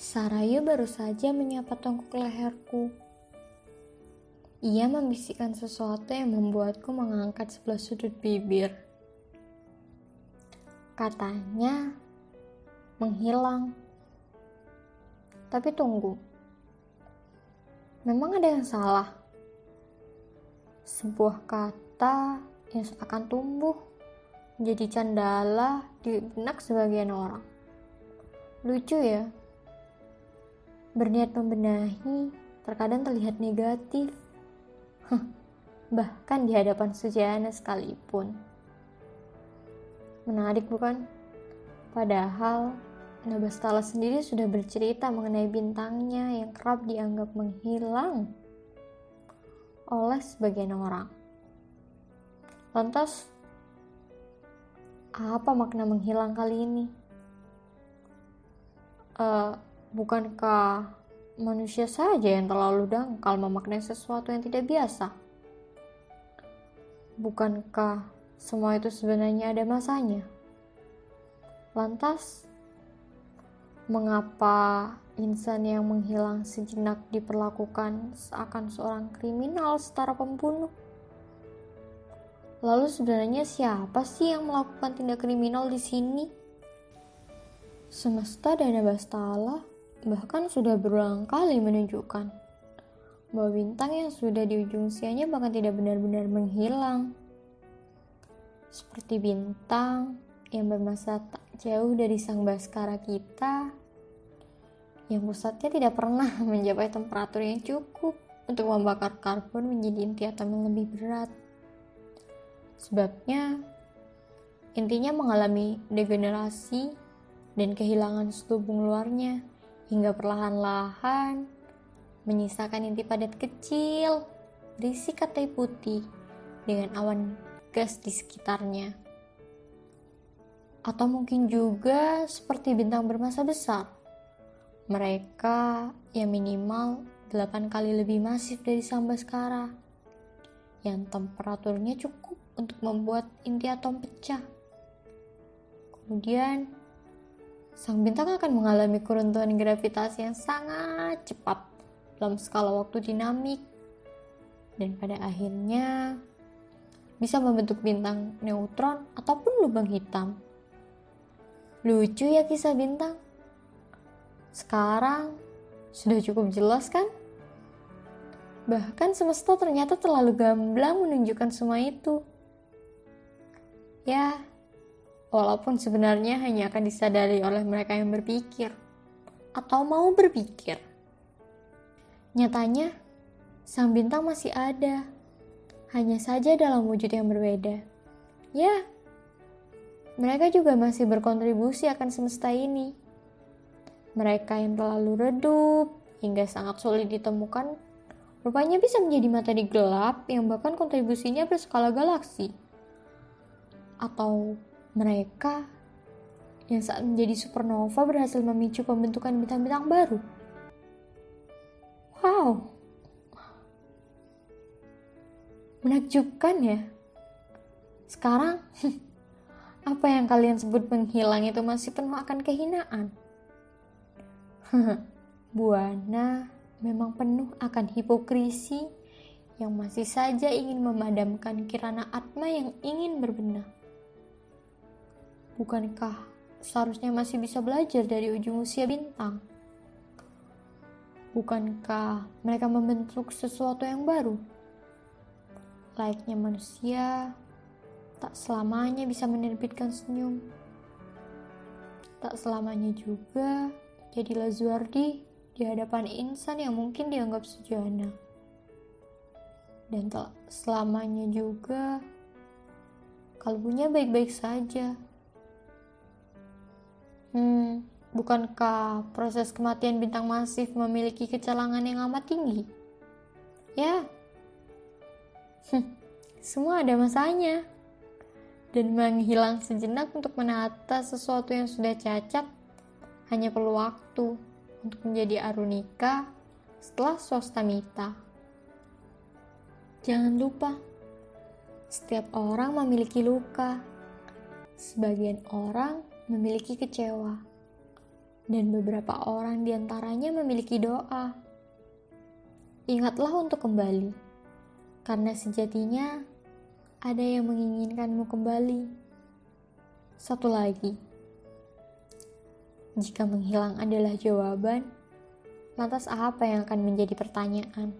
Sarayu baru saja menyapa tongkok leherku. Ia membisikkan sesuatu yang membuatku mengangkat sebelah sudut bibir. Katanya menghilang. Tapi tunggu. Memang ada yang salah. Sebuah kata yang akan tumbuh menjadi candala di benak sebagian orang. Lucu ya. Berniat membenahi terkadang terlihat negatif. Bahkan di hadapan sejana sekalipun. Menarik bukan? Padahal Nabastala sendiri sudah bercerita mengenai bintangnya yang kerap dianggap menghilang oleh sebagian orang. Lantas, apa makna menghilang kali ini? Uh, bukankah manusia saja yang terlalu dangkal memaknai sesuatu yang tidak biasa? Bukankah semua itu sebenarnya ada masanya? Lantas, mengapa insan yang menghilang sejenak diperlakukan seakan seorang kriminal setara pembunuh? Lalu sebenarnya siapa sih yang melakukan tindak kriminal di sini? Semesta dan Bastala bahkan sudah berulang kali menunjukkan bahwa bintang yang sudah di ujung sianya bahkan tidak benar-benar menghilang. Seperti bintang yang bermasa tak jauh dari sang baskara kita, yang pusatnya tidak pernah mencapai temperatur yang cukup untuk membakar karbon menjadi inti atom yang lebih berat. Sebabnya, intinya mengalami degenerasi dan kehilangan selubung luarnya hingga perlahan-lahan menyisakan inti padat kecil berisi katai putih dengan awan gas di sekitarnya. Atau mungkin juga seperti bintang bermasa besar. Mereka yang minimal 8 kali lebih masif dari Sambaskara yang temperaturnya cukup untuk membuat inti atom pecah. Kemudian, sang bintang akan mengalami keruntuhan gravitasi yang sangat cepat dalam skala waktu dinamik, dan pada akhirnya bisa membentuk bintang neutron ataupun lubang hitam. Lucu ya kisah bintang. Sekarang sudah cukup jelas kan? Bahkan semesta ternyata terlalu gamblang menunjukkan semua itu. Ya, walaupun sebenarnya hanya akan disadari oleh mereka yang berpikir atau mau berpikir. Nyatanya, sang bintang masih ada, hanya saja dalam wujud yang berbeda. Ya, mereka juga masih berkontribusi akan semesta ini. Mereka yang terlalu redup hingga sangat sulit ditemukan, rupanya bisa menjadi mata di gelap yang bahkan kontribusinya berskala galaksi atau mereka yang saat menjadi supernova berhasil memicu pembentukan bintang-bintang baru. Wow, menakjubkan ya. Sekarang, apa yang kalian sebut menghilang itu masih penuh akan kehinaan. Buana memang penuh akan hipokrisi yang masih saja ingin memadamkan kirana atma yang ingin berbenah. Bukankah seharusnya masih bisa belajar dari ujung usia bintang? Bukankah mereka membentuk sesuatu yang baru? Layaknya manusia, tak selamanya bisa menerbitkan senyum. Tak selamanya juga jadi Lazuardi di hadapan insan yang mungkin dianggap sejana. Dan tak selamanya juga kalbunya baik-baik saja. Hmm, bukankah proses kematian bintang masif memiliki kecelangan yang amat tinggi? Ya, semua ada masanya. Dan menghilang sejenak untuk menata sesuatu yang sudah cacat hanya perlu waktu untuk menjadi arunika setelah swastamita. Jangan lupa, setiap orang memiliki luka. Sebagian orang memiliki kecewa. dan beberapa orang di antaranya memiliki doa. Ingatlah untuk kembali, karena sejatinya ada yang menginginkanmu kembali. Satu lagi, jika menghilang adalah jawaban, lantas apa yang akan menjadi pertanyaan?